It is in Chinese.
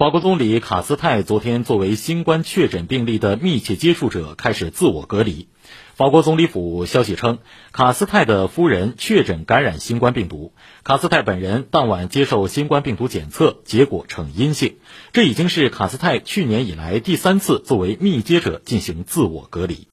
法国总理卡斯泰昨天作为新冠确诊病例的密切接触者开始自我隔离。法国总理府消息称卡斯泰的夫人确诊感染新冠病毒。卡斯泰本人当晚接受新冠病毒检测结果呈阴性。这已经是卡斯泰去年以来第三次作为密接者进行自我隔离。